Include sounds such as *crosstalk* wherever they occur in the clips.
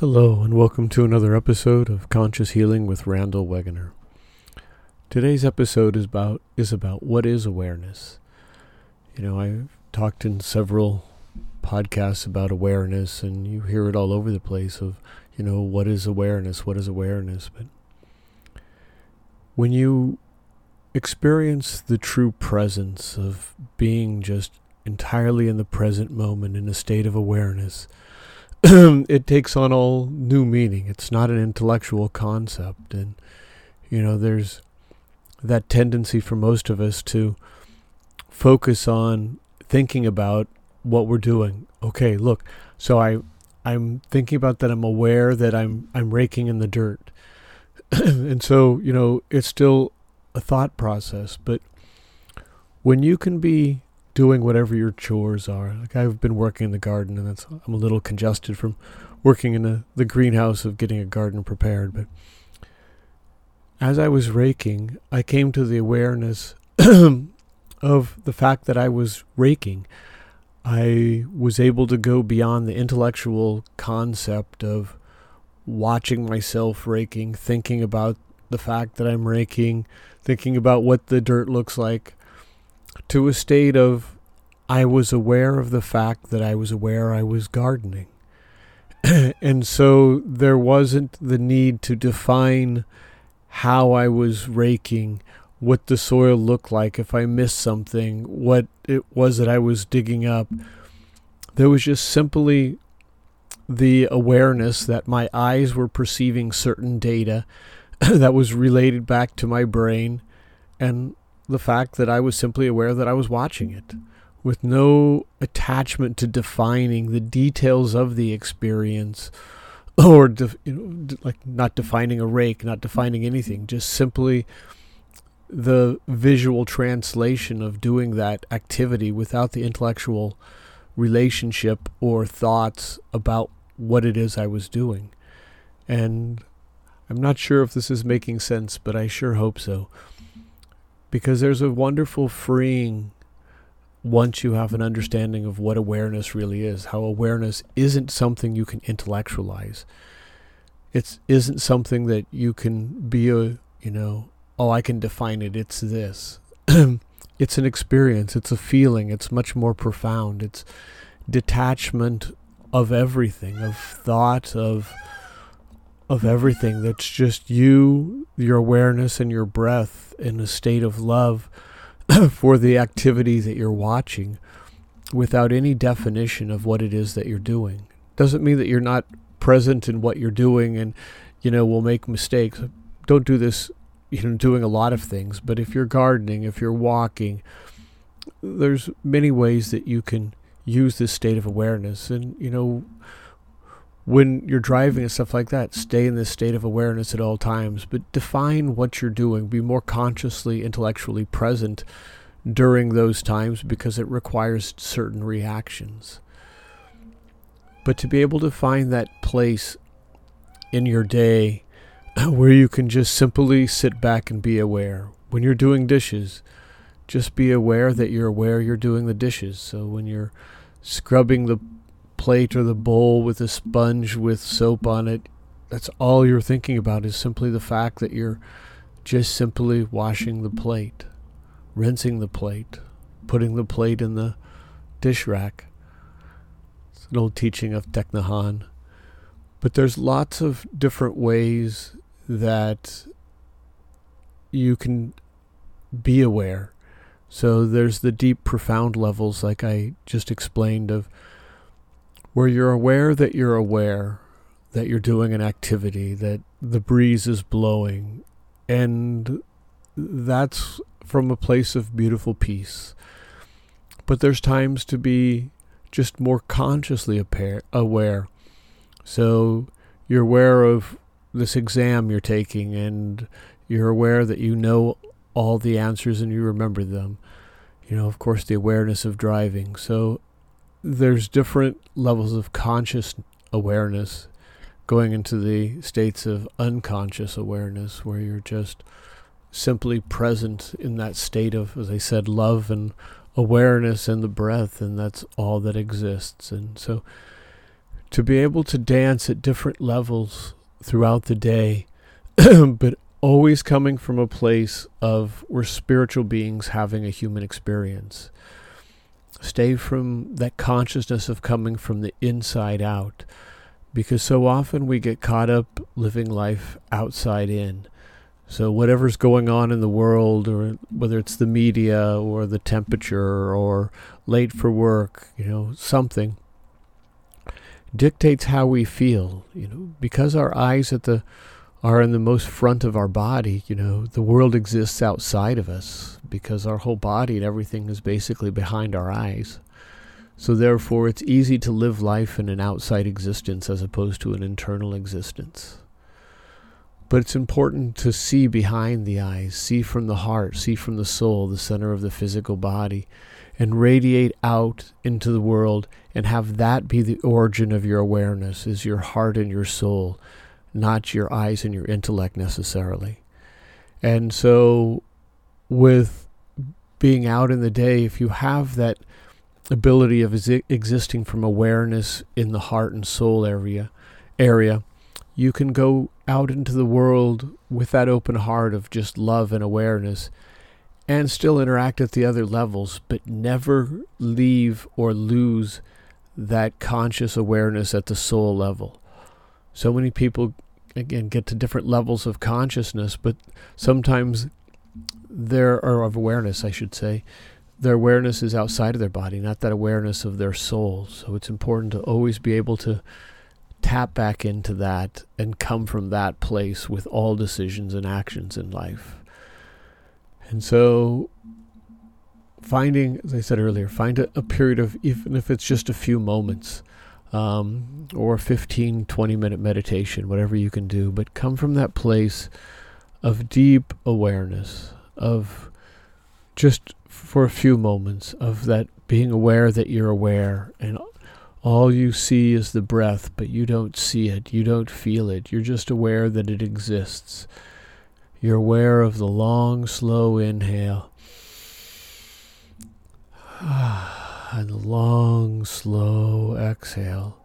Hello, and welcome to another episode of Conscious Healing with Randall Wegener. Today's episode is about is about what is awareness. You know, I've talked in several podcasts about awareness, and you hear it all over the place. Of you know, what is awareness? What is awareness? But when you experience the true presence of being just entirely in the present moment in a state of awareness *clears throat* it takes on all new meaning. It's not an intellectual concept. And, you know, there's that tendency for most of us to focus on thinking about what we're doing. Okay, look, so I I'm thinking about that I'm aware that I'm I'm raking in the dirt. *clears throat* and so, you know, it's still a thought process, but when you can be doing whatever your chores are. Like I've been working in the garden, and that's I'm a little congested from working in the, the greenhouse of getting a garden prepared. But as I was raking, I came to the awareness *clears throat* of the fact that I was raking. I was able to go beyond the intellectual concept of watching myself raking, thinking about the fact that I'm raking, thinking about what the dirt looks like, to a state of I was aware of the fact that I was aware I was gardening. *clears throat* and so there wasn't the need to define how I was raking, what the soil looked like, if I missed something, what it was that I was digging up. There was just simply the awareness that my eyes were perceiving certain data *clears throat* that was related back to my brain and the fact that I was simply aware that I was watching it with no attachment to defining the details of the experience *laughs* or de- you know, like not defining a rake, not defining anything, just simply the visual translation of doing that activity without the intellectual relationship or thoughts about what it is I was doing. And I'm not sure if this is making sense, but I sure hope so because there's a wonderful freeing once you have an understanding of what awareness really is, how awareness isn't something you can intellectualize. It isn't something that you can be a, you know, oh, I can define it, it's this. *clears throat* it's an experience, it's a feeling, it's much more profound. It's detachment of everything, of thought, of of everything that's just you, your awareness, and your breath in a state of love *clears throat* for the activity that you're watching without any definition of what it is that you're doing. Doesn't mean that you're not present in what you're doing and, you know, will make mistakes. Don't do this, you know, doing a lot of things. But if you're gardening, if you're walking, there's many ways that you can use this state of awareness. And, you know, when you're driving and stuff like that, stay in this state of awareness at all times, but define what you're doing. Be more consciously, intellectually present during those times because it requires certain reactions. But to be able to find that place in your day *clears throat* where you can just simply sit back and be aware. When you're doing dishes, just be aware that you're aware you're doing the dishes. So when you're scrubbing the plate or the bowl with a sponge with soap on it, that's all you're thinking about is simply the fact that you're just simply washing the plate, rinsing the plate, putting the plate in the dish rack. It's an old teaching of Thich But there's lots of different ways that you can be aware. So there's the deep, profound levels, like I just explained, of where you're aware that you're aware that you're doing an activity, that the breeze is blowing, and that's from a place of beautiful peace. But there's times to be just more consciously aware. So you're aware of this exam you're taking, and you're aware that you know all the answers and you remember them. You know, of course, the awareness of driving. So there's different levels of conscious awareness going into the states of unconscious awareness where you're just simply present in that state of as i said love and awareness and the breath and that's all that exists and so to be able to dance at different levels throughout the day, *clears throat* but always coming from a place of we're spiritual beings having a human experience. Stay from that consciousness of coming from the inside out, because so often we get caught up living life outside in. So, whatever's going on in the world, or whether it's the media or the temperature or late for work, you know, something dictates how we feel. You know, because our eyes at the are in the most front of our body, you know, the world exists outside of us because our whole body and everything is basically behind our eyes. So therefore, it's easy to live life in an outside existence as opposed to an internal existence. But it's important to see behind the eyes, see from the heart, see from the soul, the center of the physical body, and radiate out into the world and have that be the origin of your awareness, is your heart and your soul, not your eyes and your intellect necessarily. And so, with being out in the day, if you have that ability of existing from awareness in the heart and soul area, area, you can go out into the world with that open heart of just love and awareness and still interact at the other levels, but never leave or lose that conscious awareness at the soul level. So many people, again, get to different levels of consciousness, but sometimes their, or of awareness, I should say, their awareness is outside of their body, not that awareness of their soul. So it's important to always be able to tap back into that and come from that place with all decisions and actions in life. And so, finding, as I said earlier, find a, a period of, even if it's just a few moments, um, or 15, 20 minute meditation, whatever you can do, but come from that place of deep awareness, of just for a few moments, of that being aware that you're aware and all you see is the breath, but you don't see it, you don't feel it, you're just aware that it exists. You're aware of the long, slow inhale *sighs* and the long, slow exhale.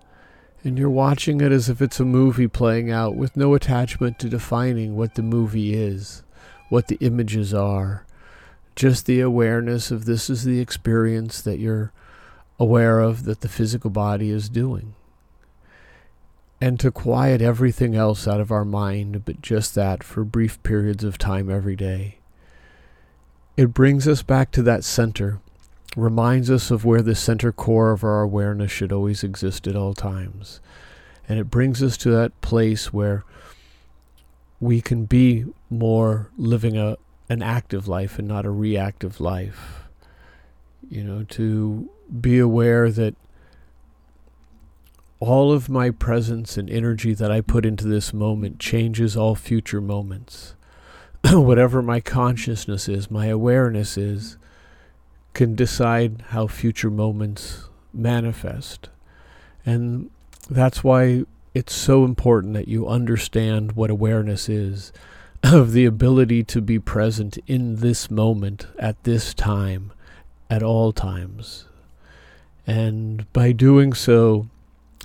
And you're watching it as if it's a movie playing out with no attachment to defining what the movie is, what the images are. Just the awareness of this is the experience that you're aware of that the physical body is doing. And to quiet everything else out of our mind, but just that for brief periods of time every day. It brings us back to that center, reminds us of where the center core of our awareness should always exist at all times. And it brings us to that place where we can be more living a, an active life and not a reactive life. You know, to be aware that all of my presence and energy that I put into this moment changes all future moments. *clears throat* Whatever my consciousness is, my awareness is, can decide how future moments manifest. And that's why it's so important that you understand what awareness is of the ability to be present in this moment, at this time, at all times. And by doing so,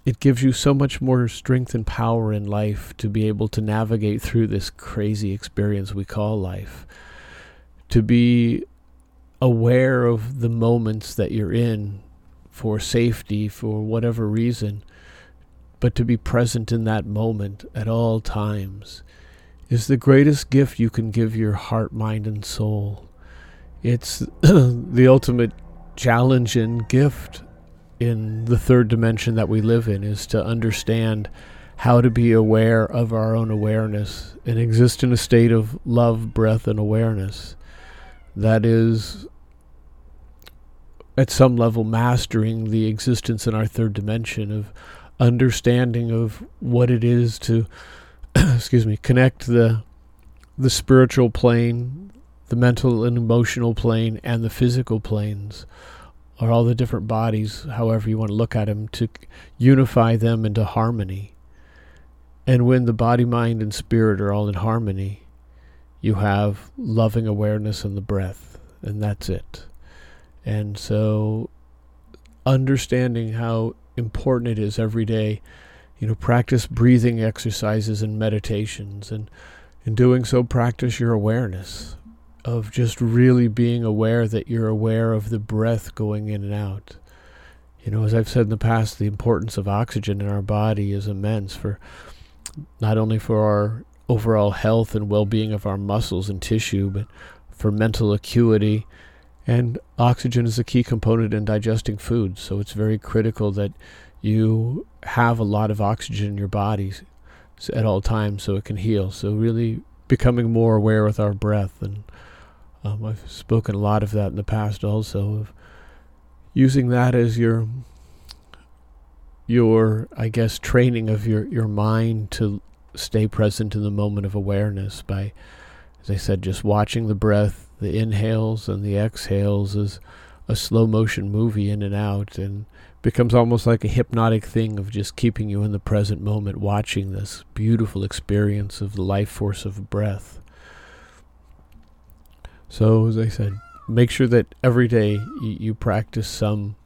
it gives you so much more strength and power in life to be able to navigate through this crazy experience we call life. To be aware of the moments that you're in for safety, for whatever reason, but to be present in that moment at all times is the greatest gift you can give your heart, mind, and soul. It's *clears throat* the ultimate challenge and gift in the third dimension that we live in is to understand how to be aware of our own awareness and exist in a state of love, breath, and awareness. That is, at some level, mastering the existence in our third dimension of understanding of what it is to, *clears throat* excuse me, connect the the spiritual plane, the mental and emotional plane, and the physical planes or all the different bodies, however you want to look at them, to unify them into harmony. And when the body, mind, and spirit are all in harmony, you have loving awareness in the breath, and that's it. And so, understanding how important it is every day. You know, practice breathing exercises and meditations, and in doing so, practice your awareness of just really being aware that you're aware of the breath going in and out. You know, as I've said in the past, the importance of oxygen in our body is immense for not only for our overall health and well being of our muscles and tissue, but for mental acuity. And oxygen is a key component in digesting food, so it's very critical that you have a lot of oxygen in your body at all times so it can heal. So, really becoming more aware with our breath. And um, I've spoken a lot of that in the past also, of using that as your your I guess training of your your mind to stay present in the moment of awareness by as I said just watching the breath the inhales and the exhales is a slow motion movie in and out and becomes almost like a hypnotic thing of just keeping you in the present moment watching this beautiful experience of the life force of breath so as I said make sure that every day you, you practice some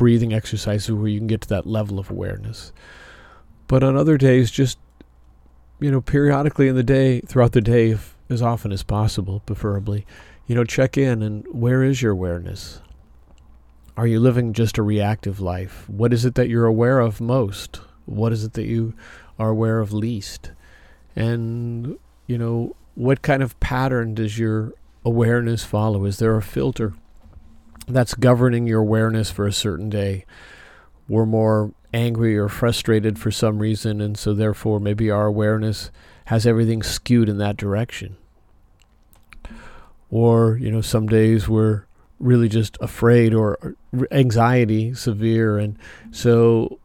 breathing exercises where you can get to that level of awareness. But on other days, just, you know, periodically in the day, throughout the day, if, as often as possible, preferably, you know, check in and where is your awareness? Are you living just a reactive life? What is it that you're aware of most? What is it that you are aware of least? And, you know, what kind of pattern does your awareness follow? Is there a filter? that's governing your awareness for a certain day. We're more angry or frustrated for some reason, and so therefore maybe our awareness has everything skewed in that direction. Or, you know, some days we're really just afraid or anxiety severe, and so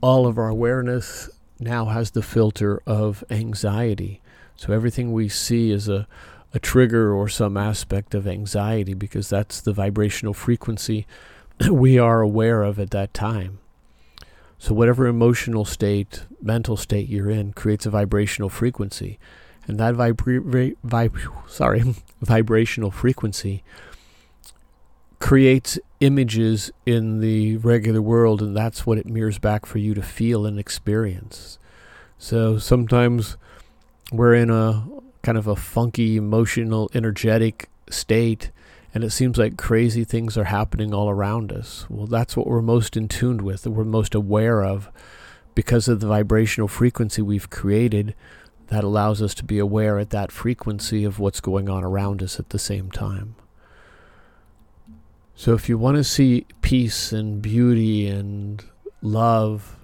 all of our awareness now has the filter of anxiety. So everything we see is a a trigger or some aspect of anxiety because that's the vibrational frequency *clears throat* we are aware of at that time. So, whatever emotional state, mental state you're in creates a vibrational frequency. And that vibra- vib- *laughs* sorry, *laughs* vibrational frequency creates images in the regular world, and that's what it mirrors back for you to feel and experience. So, sometimes we're in a kind of a funky, emotional, energetic state, and it seems like crazy things are happening all around us. Well, that's what we're most in tune with, that we're most aware of because of the vibrational frequency we've created that allows us to be aware at that frequency of what's going on around us at the same time. So, if you want to see peace and beauty and love,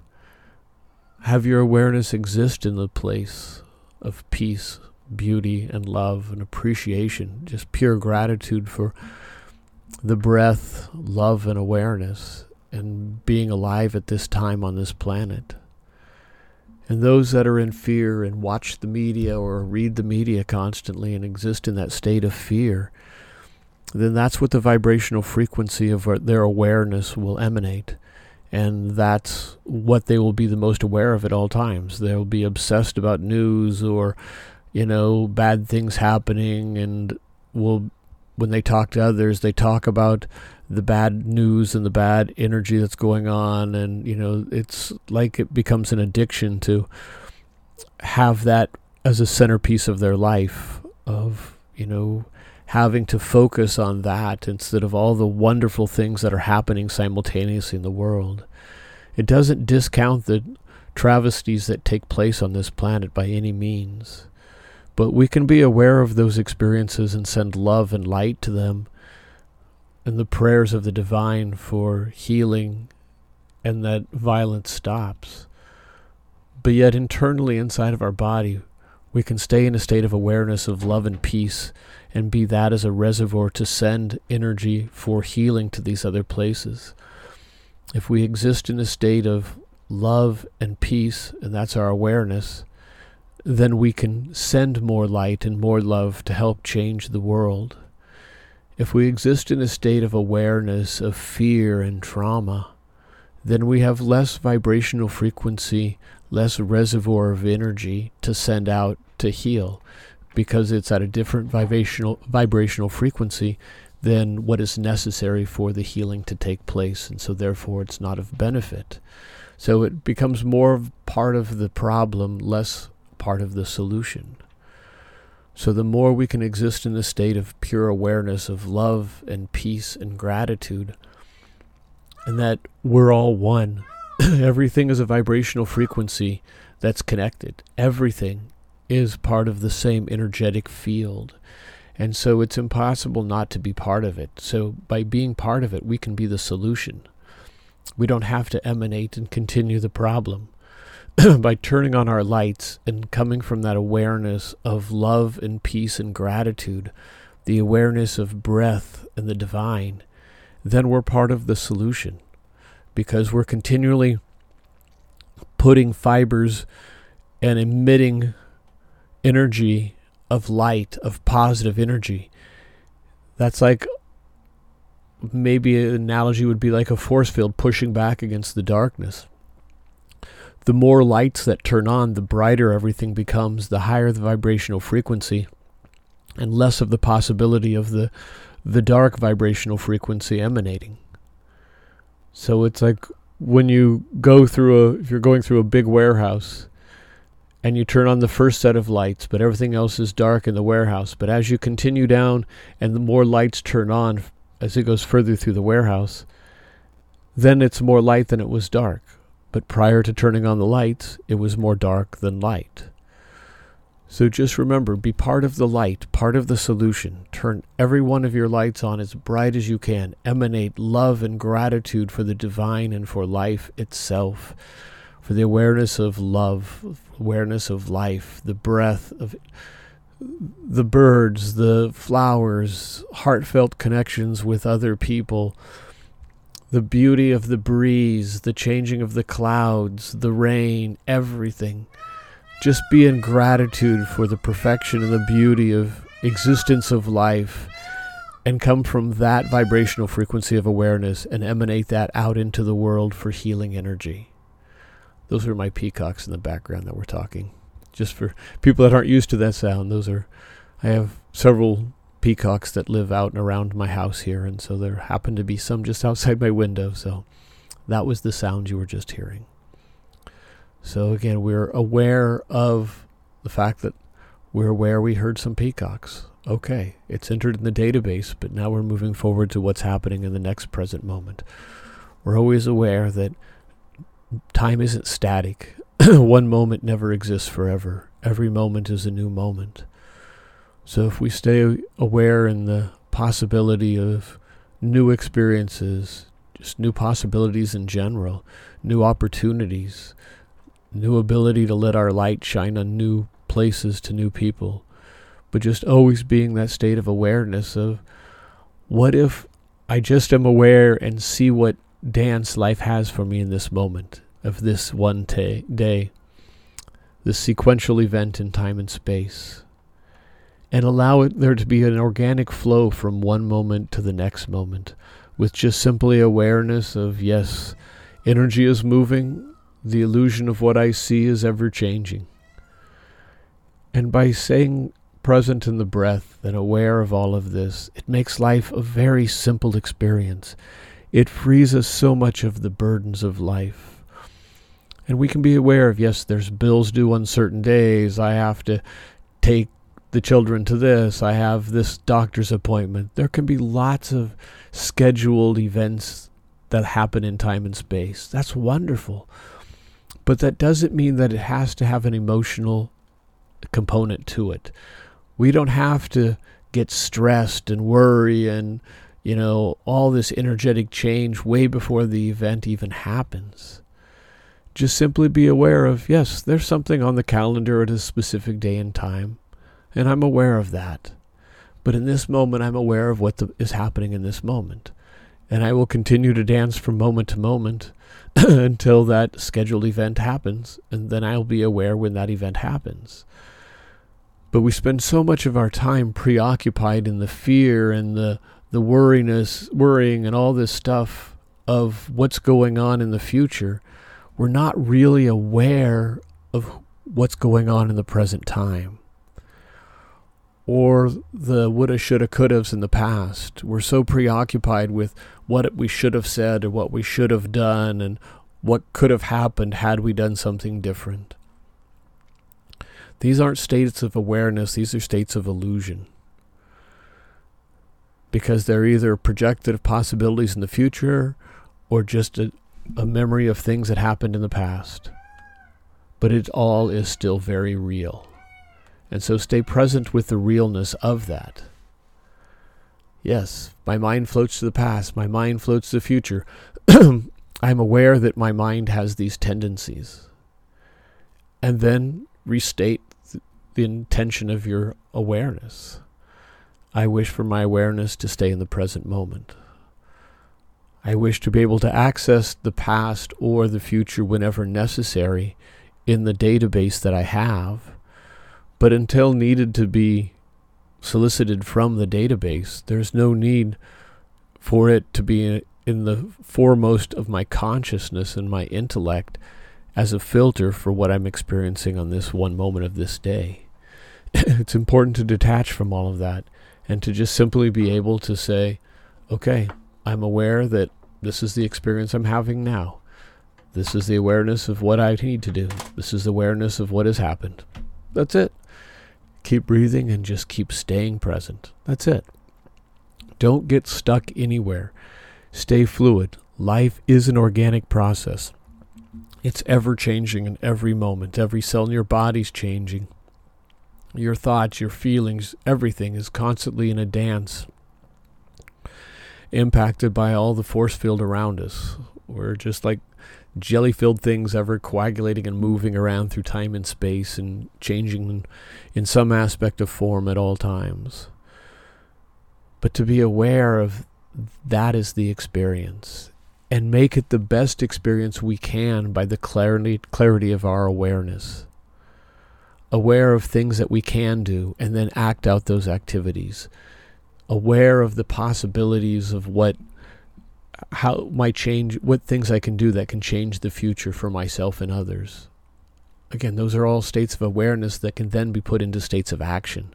have your awareness exist in the place of peace, beauty and love and appreciation, just pure gratitude for the breath, love, and awareness, and being alive at this time on this planet. And those that are in fear and watch the media or read the media constantly and exist in that state of fear, then that's what the vibrational frequency of their awareness will emanate. And that's what they will be the most aware of at all times. They'll be obsessed about news or you know, bad things happening, and will when they talk to others, they talk about the bad news and the bad energy that's going on, and you know, it's like it becomes an addiction to have that as a centerpiece of their life of you know having to focus on that instead of all the wonderful things that are happening simultaneously in the world. It doesn't discount the travesties that take place on this planet by any means. But we can be aware of those experiences and send love and light to them and the prayers of the divine for healing and that violence stops. But yet, internally inside of our body, we can stay in a state of awareness of love and peace and be that as a reservoir to send energy for healing to these other places. If we exist in a state of love and peace, and that's our awareness, then we can send more light and more love to help change the world. If we exist in a state of awareness of fear and trauma, then we have less vibrational frequency, less reservoir of energy to send out to heal because it's at a different vibrational vibrational frequency than what is necessary for the healing to take place, and so therefore it's not of benefit. So it becomes more part of the problem, less part of the solution. So the more we can exist in the state of pure awareness of love and peace and gratitude, and that we're all one. *clears throat* Everything is a vibrational frequency that's connected. Everything is part of the same energetic field. And so it's impossible not to be part of it. So by being part of it, we can be the solution. We don't have to emanate and continue the problem. *coughs* by turning on our lights and coming from that awareness of love and peace and gratitude, the awareness of breath and the divine, then we're part of the solution because we're continually putting fibers and emitting energy of light, of positive energy. That's like maybe an analogy would be like a force field pushing back against the darkness. The more lights that turn on, the brighter everything becomes, the higher the vibrational frequency, and less of the possibility of the the dark vibrational frequency emanating. So it's like when you go through a if you're going through a big warehouse and you turn on the first set of lights, but everything else is dark in the warehouse. But as you continue down and the more lights turn on as it goes further through the warehouse, then it's more light than it was dark. But prior to turning on the lights, it was more dark than light. So just remember be part of the light, part of the solution. Turn every one of your lights on as bright as you can. Emanate love and gratitude for the divine and for life itself, for the awareness of love, awareness of life, the breath of the birds, the flowers, heartfelt connections with other people, the beauty of the breeze, the changing of the clouds, the rain, everything just be in gratitude for the perfection and the beauty of existence of life and come from that vibrational frequency of awareness and emanate that out into the world for healing energy. Those are my peacocks in the background that we're talking. Just for people that aren't used to that sound, those are I have several peacocks that live out and around my house here and so there happened to be some just outside my window, so that was the sound you were just hearing. So again, we're aware of the fact that we're aware we heard some peacocks. Okay, it's entered in the database, but now we're moving forward to what's happening in the next present moment. We're always aware that time isn't static. *clears throat* One moment never exists forever. Every moment is a new moment. So if we stay aware in the possibility of new experiences, just new possibilities in general, new opportunities, new ability to let our light shine on new places to new people, but just always being that state of awareness of what if I just am aware and see what dance life has for me in this moment of this one ta- day, this sequential event in time and space, and allow it there to be an organic flow from one moment to the next moment with just simply awareness of yes, energy is moving, the illusion of what I see is ever changing. And by saying present in the breath and aware of all of this, it makes life a very simple experience. It frees us so much of the burdens of life. And we can be aware of yes, there's bills due on certain days. I have to take the children to this. I have this doctor's appointment. There can be lots of scheduled events that happen in time and space. That's wonderful. But that doesn't mean that it has to have an emotional component to it. We don't have to get stressed and worry and, you know, all this energetic change way before the event even happens. Just simply be aware of, yes, there's something on the calendar at a specific day and time, and I'm aware of that. But in this moment, I'm aware of what the, is happening in this moment. And I will continue to dance from moment to moment *clears throat* until that scheduled event happens, and then I'll be aware when that event happens. But we spend so much of our time preoccupied in the fear and the the worriness, worrying and all this stuff of what's going on in the future. We're not really aware of what's going on in the present time. Or the woulda, shoulda, couldas in the past. We're so preoccupied with what we should have said or what we should have done and what could have happened had we done something different. These aren't states of awareness, these are states of illusion. Because they're either projected possibilities in the future or just a, a memory of things that happened in the past. But it all is still very real. And so stay present with the realness of that. Yes, my mind floats to the past, my mind floats to the future. *clears throat* I'm aware that my mind has these tendencies. And then restate the intention of your awareness. I wish for my awareness to stay in the present moment. I wish to be able to access the past or the future whenever necessary in the database that I have but until needed to be solicited from the database, there's no need for it to be in the foremost of my consciousness and my intellect as a filter for what I'm experiencing on this one moment of this day. *clears throat* it's important to detach from all of that and to just simply be able to say, okay, I'm aware that this is the experience I'm having now. This is the awareness of what I need to do. This is the awareness of what has happened. That's it. Keep breathing and just keep staying present. That's it. Don't get stuck anywhere. Stay fluid. Life is an organic process. It's ever changing in every moment. Every cell in your body's changing. Your thoughts, your feelings, everything is constantly in a dance, impacted by all the force field around us. We're just like jelly filled things ever coagulating and moving around through time and space and changing in some aspect of form at all times. But to be aware of that is the experience and make it the best experience we can by the clarity, clarity of our awareness. Aware of things that we can do and then act out those activities. Aware of the possibilities of what how my change what things I can do that can change the future for myself and others. Again, those are all states of awareness that can then be put into states of action.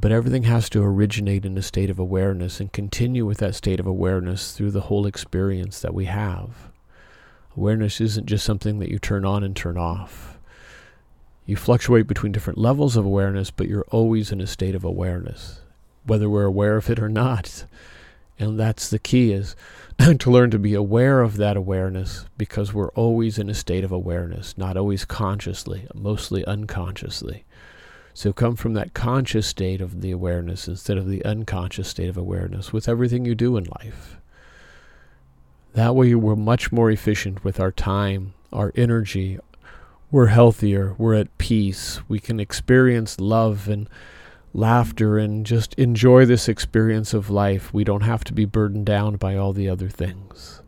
But everything has to originate in a state of awareness and continue with that state of awareness through the whole experience that we have. Awareness isn't just something that you turn on and turn off. You fluctuate between different levels of awareness, but you're always in a state of awareness, whether we're aware of it or not. And that's the key is *clears throat* to learn to be aware of that awareness because we're always in a state of awareness, not always consciously, mostly unconsciously. So come from that conscious state of the awareness instead of the unconscious state of awareness with everything you do in life. That way we're much more efficient with our time, our energy. We're healthier, we're at peace, we can experience love and laughter and just enjoy this experience of life. We don't have to be burdened down by all the other things.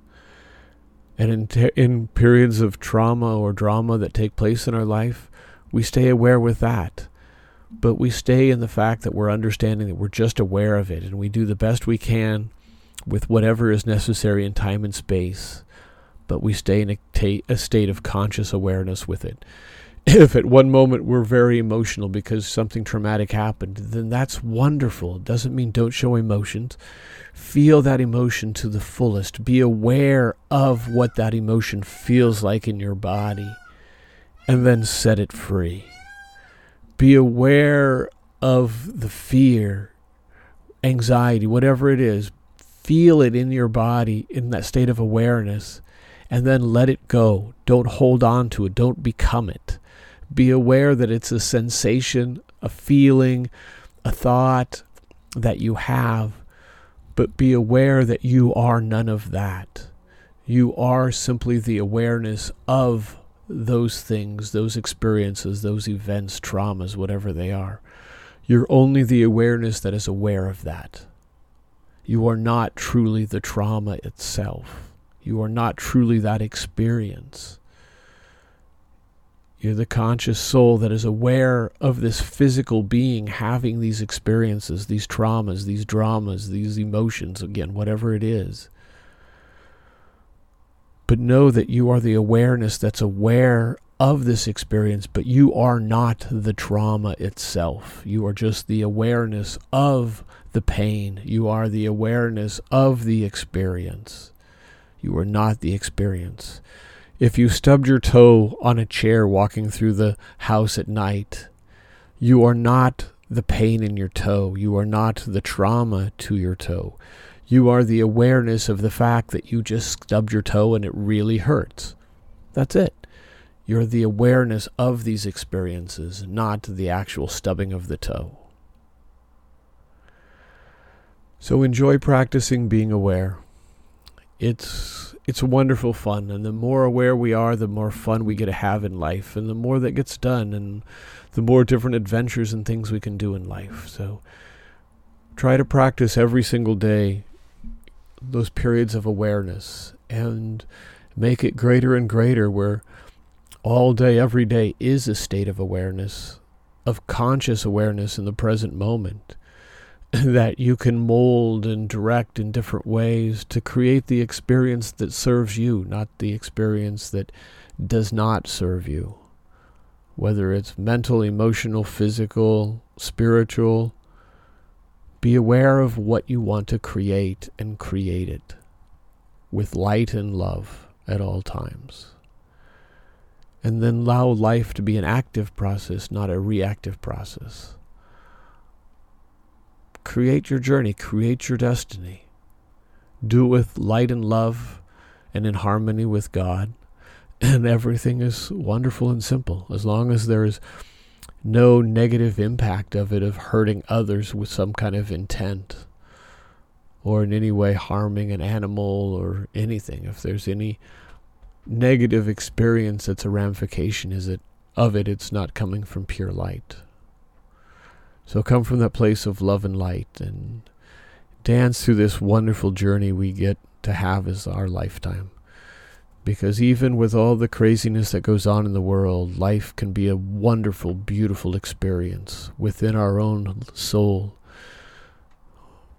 And in, te- in periods of trauma or drama that take place in our life, we stay aware with that. But we stay in the fact that we're understanding that we're just aware of it and we do the best we can with whatever is necessary in time and space. But we stay in a, ta- a state of conscious awareness with it *laughs* if at one moment we're very emotional because something traumatic happened, then that's wonderful. It doesn't mean don't show emotions. Feel that emotion to the fullest. Be aware of what that emotion feels like in your body and then set it free. Be aware of the fear, anxiety, whatever it is. Feel it in your body in that state of awareness and then let it go. Don't hold on to it. Don't become it be aware that it's a sensation, a feeling, a thought that you have, but be aware that you are none of that. You are simply the awareness of those things, those experiences, those events, traumas, whatever they are. You're only the awareness that is aware of that. You are not truly the trauma itself. You are not truly that experience. You're the conscious soul that is aware of this physical being having these experiences, these traumas, these dramas, these emotions, again, whatever it is. But know that you are the awareness that's aware of this experience, but you are not the trauma itself. You are just the awareness of the pain. You are the awareness of the experience. You are not the experience. If you stubbed your toe on a chair walking through the house at night, you are not the pain in your toe. You are not the trauma to your toe. You are the awareness of the fact that you just stubbed your toe and it really hurts. That's it. You're the awareness of these experiences, not the actual stubbing of the toe. So enjoy practicing being aware. It's it's wonderful fun and the more aware we are, the more fun we get to have in life and the more that gets done and the more different adventures and things we can do in life. So try to practice every single day those periods of awareness and make it greater and greater where all day, every day is a state of awareness, of conscious awareness in the present moment that you can mold and direct in different ways to create the experience that serves you, not the experience that does not serve you. Whether it's mental, emotional, physical, spiritual, be aware of what you want to create and create it with light and love at all times and then allow life to be an active process, not a reactive process. Create your journey, create your destiny. Do it with light and love and in harmony with God, and everything is wonderful and simple as long as there is no negative impact of it of hurting others with some kind of intent or in any way harming an animal or anything. If there's any negative experience that's a ramification is it of it it's not coming from pure light so come from that place of love and light and dance through this wonderful journey we get to have as our lifetime because even with all the craziness that goes on in the world life can be a wonderful beautiful experience within our own soul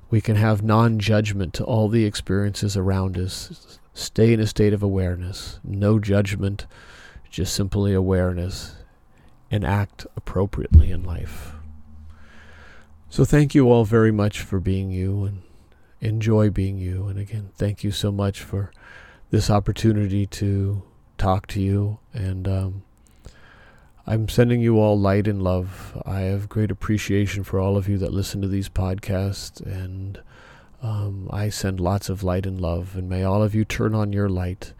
we can have non-judgment to all the experiences around us Stay in a state of awareness, no judgment, just simply awareness, and act appropriately in life. So, thank you all very much for being you and enjoy being you. And again, thank you so much for this opportunity to talk to you. And um, I'm sending you all light and love. I have great appreciation for all of you that listen to these podcasts and um, I send lots of light and love, and may all of you turn on your light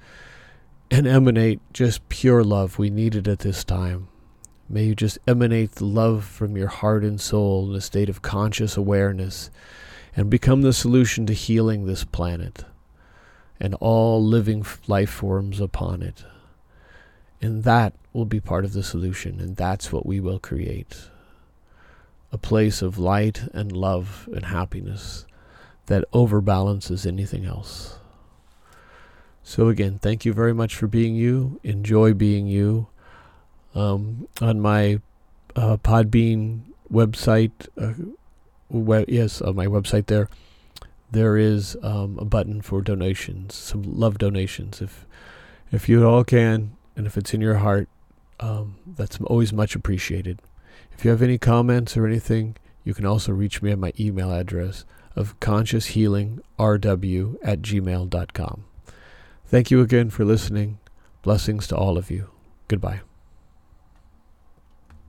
and emanate just pure love. We need it at this time. May you just emanate the love from your heart and soul in a state of conscious awareness and become the solution to healing this planet and all living life forms upon it. And that will be part of the solution, and that's what we will create a place of light and love and happiness that overbalances anything else. So, again, thank you very much for being you. Enjoy being you. Um, on my uh, Podbean website, uh, yes, on my website there, there is um, a button for donations, some love donations. If if you all can, and if it's in your heart, um, that's always much appreciated. If you have any comments or anything, you can also reach me at my email address, of conscioushealingrw at gmail.com. Thank you again for listening. Blessings to all of you. Goodbye.